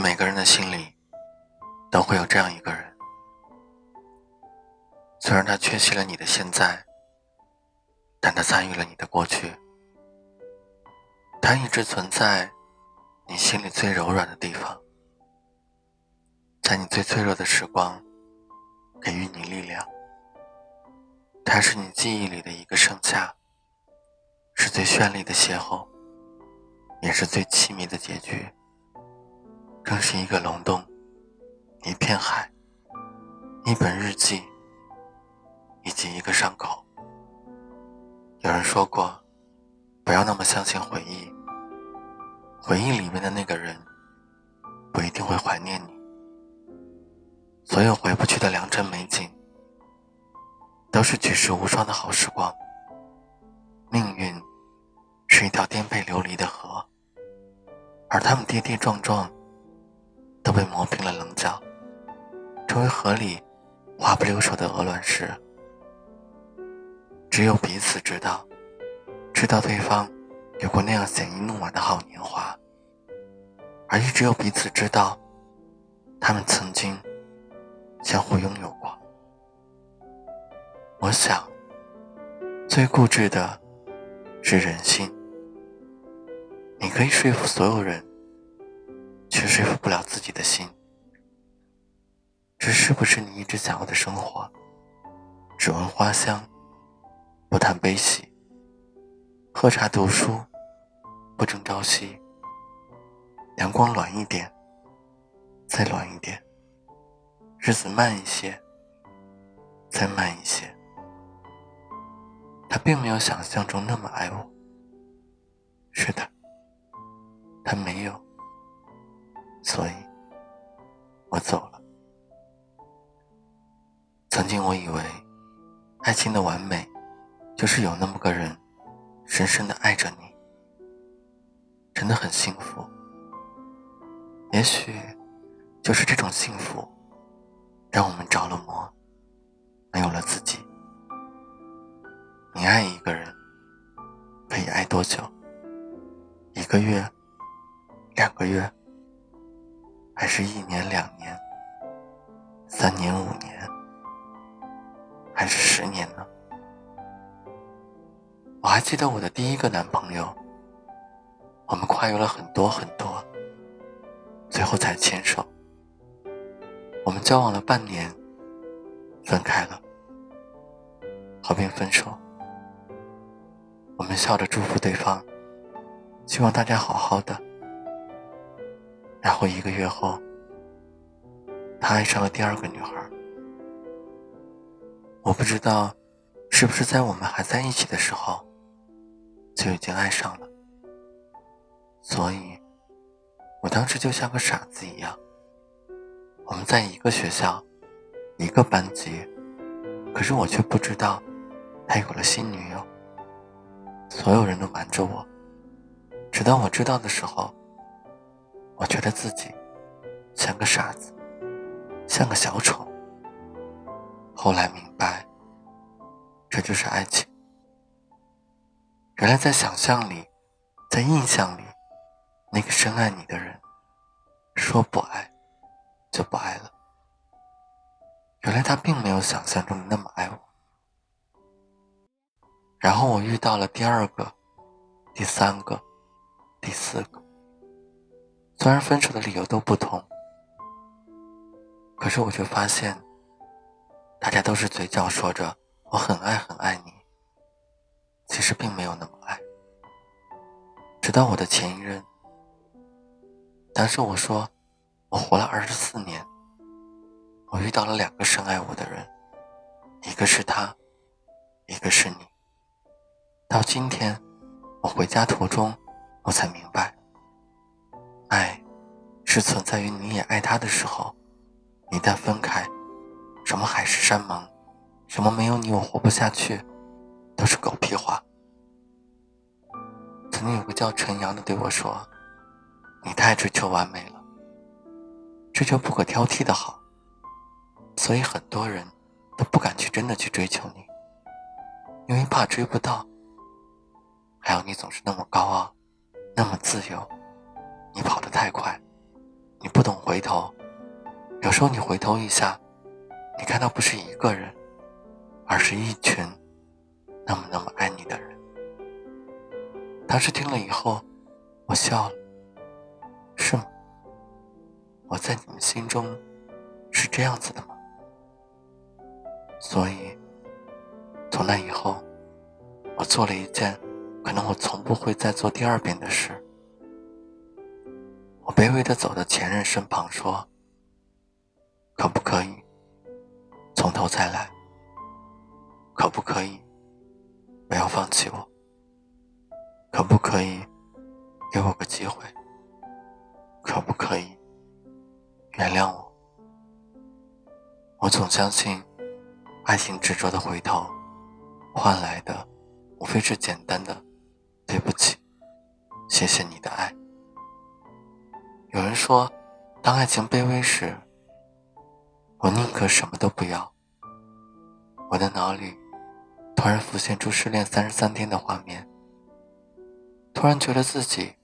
每个人的心里都会有这样一个人，虽然他缺席了你的现在，但他参与了你的过去。他一直存在你心里最柔软的地方，在你最脆弱的时光给予你力量。他是你记忆里的一个盛夏，是最绚丽的邂逅，也是最凄迷的结局。更是一个溶洞，一片海，一本日记，以及一个伤口。有人说过，不要那么相信回忆，回忆里面的那个人不一定会怀念你。所有回不去的良辰美景，都是举世无双的好时光。命运是一条颠沛流离的河，而他们跌跌撞撞。都被磨平了棱角，成为河里滑不溜手的鹅卵石。只有彼此知道，知道对方有过那样鲜衣怒马的好年华，而也只有彼此知道，他们曾经相互拥有过。我想，最固执的是人心。你可以说服所有人。说服不了自己的心。这是不是你一直想要的生活？只闻花香，不谈悲喜；喝茶读书，不争朝夕。阳光暖一点，再暖一点；日子慢一些，再慢一些。他并没有想象中那么爱我。是的，他没有。所以，我走了。曾经我以为，爱情的完美，就是有那么个人，深深的爱着你，真的很幸福。也许，就是这种幸福，让我们着了魔，没有了自己。你爱一个人，可以爱多久？一个月，两个月。还是一年、两年、三年、五年，还是十年呢？我还记得我的第一个男朋友，我们跨越了很多很多，最后才牵手。我们交往了半年，分开了，和平分手。我们笑着祝福对方，希望大家好好的。然后一个月后，他爱上了第二个女孩。我不知道，是不是在我们还在一起的时候，就已经爱上了。所以，我当时就像个傻子一样。我们在一个学校，一个班级，可是我却不知道，他有了新女友。所有人都瞒着我，直到我知道的时候。我觉得自己像个傻子，像个小丑。后来明白，这就是爱情。原来在想象里，在印象里，那个深爱你的人，说不爱就不爱了。原来他并没有想象中的那么爱我。然后我遇到了第二个、第三个、第四个。虽然分手的理由都不同，可是我却发现，大家都是嘴角说着“我很爱很爱你”，其实并没有那么爱。直到我的前一任，当时我说我活了二十四年，我遇到了两个深爱我的人，一个是他，一个是你。到今天，我回家途中，我才明白。爱，是存在于你也爱他的时候。一旦分开，什么海誓山盟，什么没有你我活不下去，都是狗屁话。曾经有个叫陈阳的对我说：“你太追求完美了，追求不可挑剔的好，所以很多人都不敢去真的去追求你，因为怕追不到。还有你总是那么高傲，那么自由。”你跑得太快，你不懂回头，有时候你回头一下，你看到不是一个人，而是一群那么那么爱你的人。当时听了以后，我笑了。是吗？我在你们心中是这样子的吗？所以，从那以后，我做了一件可能我从不会再做第二遍的事。我卑微的走到前任身旁，说：“可不可以从头再来？可不可以不要放弃我？可不可以给我个机会？可不可以原谅我？我总相信，爱情执着的回头，换来的无非是简单的‘对不起，谢谢你的爱’。”有人说，当爱情卑微时，我宁可什么都不要。我的脑里突然浮现出失恋三十三天的画面，突然觉得自己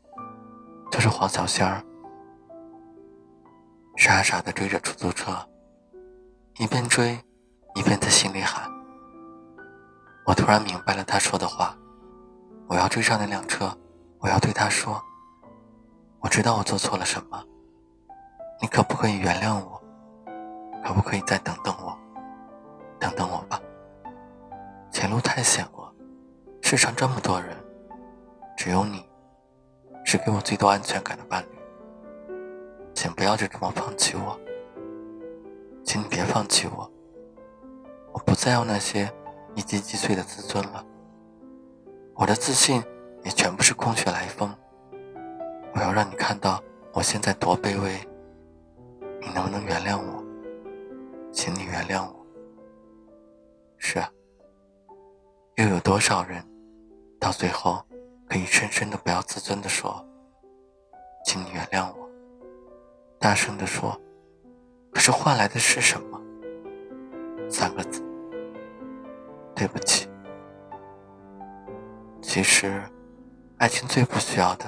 就是黄小仙儿，傻傻的追着出租车，一边追，一边在心里喊。我突然明白了他说的话，我要追上那辆车，我要对他说。我知道我做错了什么，你可不可以原谅我？可不可以再等等我？等等我吧。前路太险恶，世上这么多人，只有你，是给我最多安全感的伴侣。请不要就这么放弃我，请你别放弃我。我不再要那些一击即碎的自尊了，我的自信也全部是空穴来风。我要让你看到我现在多卑微，你能不能原谅我？请你原谅我。是啊，又有多少人到最后可以深深的不要自尊的说：“请你原谅我。”大声的说，可是换来的是什么？三个字：对不起。其实，爱情最不需要的。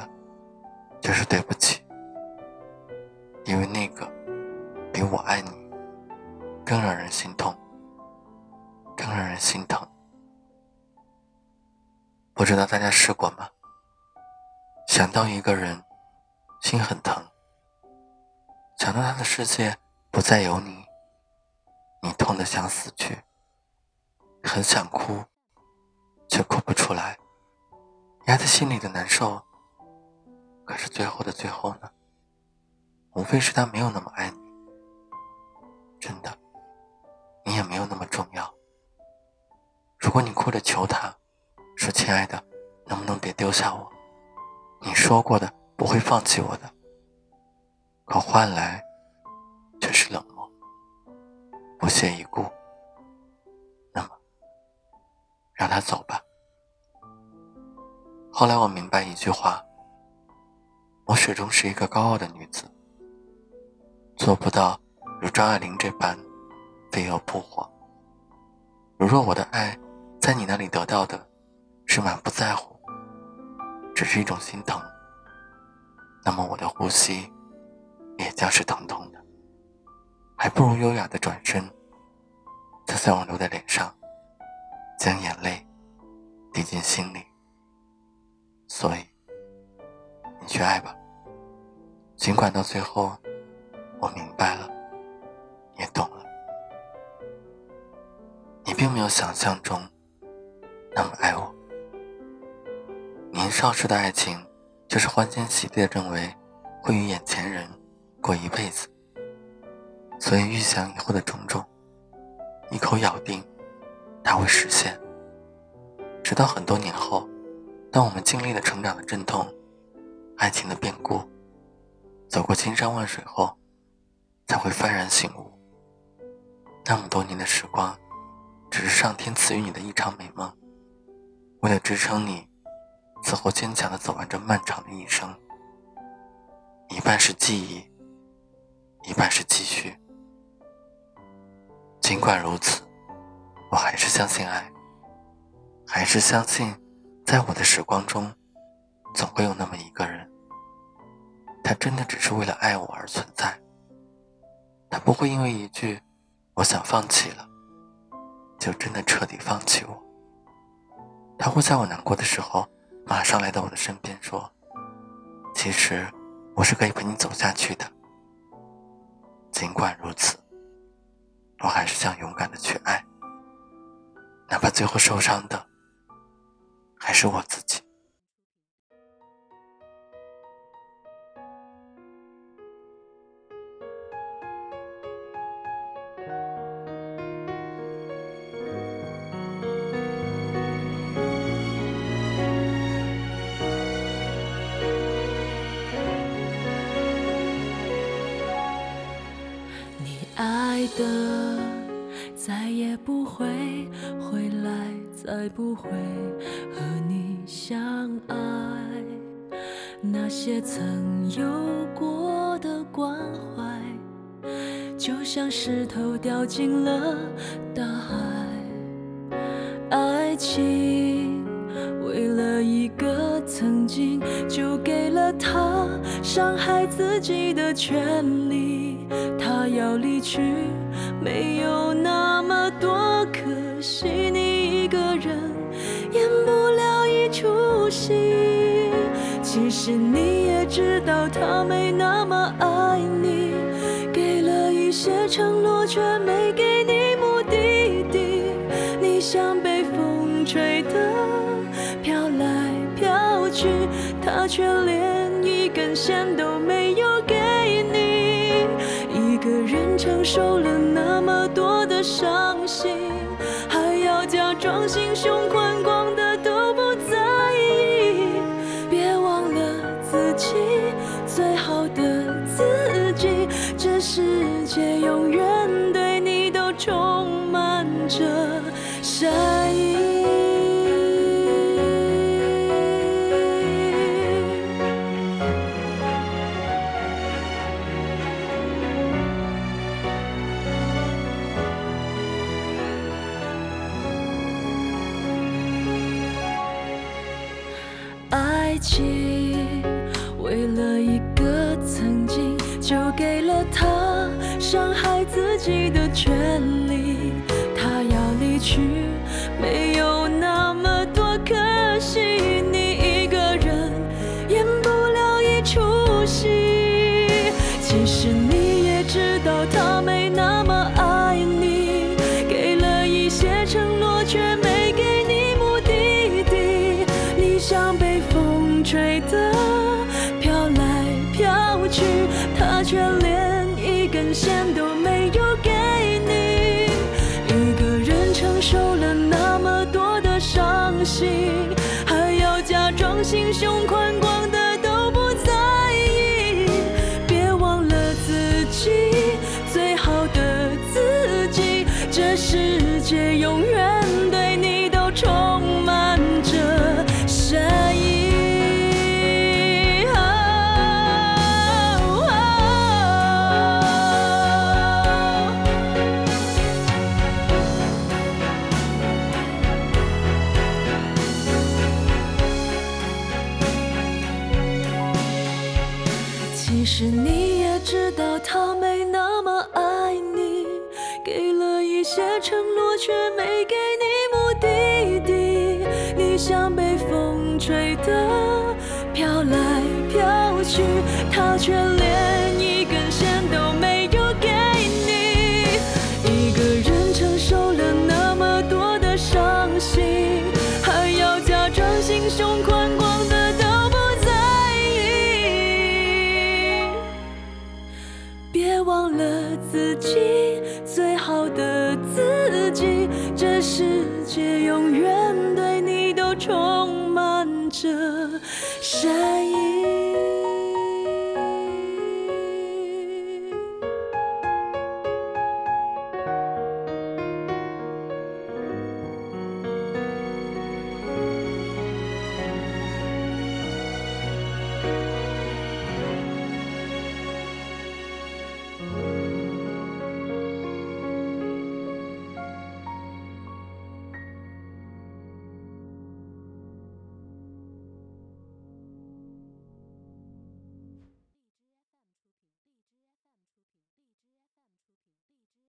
就是对不起，因为那个比我爱你更让人心痛，更让人心疼。不知道大家试过吗？想到一个人，心很疼；想到他的世界不再有你，你痛得想死去，很想哭，却哭不出来，压在心里的难受。可是最后的最后呢？无非是他没有那么爱你。真的，你也没有那么重要。如果你哭着求他，说：“亲爱的，能不能别丢下我？”你说过的不会放弃我的，可换来却是冷漠、不屑一顾。那么，让他走吧。后来我明白一句话。我始终是一个高傲的女子，做不到如张爱玲这般飞蛾扑火。如若我的爱在你那里得到的是满不在乎，只是一种心疼，那么我的呼吸也将是疼痛的，还不如优雅的转身，在在我流的脸上，将眼泪滴进心里。所以，你去爱吧。尽管到最后，我明白了，也懂了，你并没有想象中那么爱我。年少时的爱情，就是欢天喜地的认为会与眼前人过一辈子，所以预想以后的种种，一口咬定它会实现。直到很多年后，当我们经历了成长的阵痛，爱情的变故。走过千山万水后，才会幡然醒悟。那么多年的时光，只是上天赐予你的一场美梦。为了支撑你，此后坚强的走完这漫长的一生。一半是记忆，一半是继续。尽管如此，我还是相信爱，还是相信，在我的时光中，总会有那么一个人。他真的只是为了爱我而存在。他不会因为一句“我想放弃了”，就真的彻底放弃我。他会在我难过的时候，马上来到我的身边说：“其实我是可以陪你走下去的。”尽管如此，我还是想勇敢的去爱，哪怕最后受伤的还是我自己。爱的再也不会回来，再不会和你相爱。那些曾有过的关怀，就像石头掉进了大海。爱情为了一个曾经，就给了他伤害自己的权利。要离去。没有那么多可惜，你一个人演不了一出戏。其实你也知道他没那么爱你，给了一些承诺却没给你目的地。你像被风吹的飘来飘去，他却连一根线承受了那么多的。伤心，还要假装心胸宽广的都不在意。别忘了自己，最好的自己。这世界永远对你都充满着起。心胸宽广的实你也知道他没那么爱你，给了一些承诺却没给你目的地。你像被风吹的飘来飘去，他却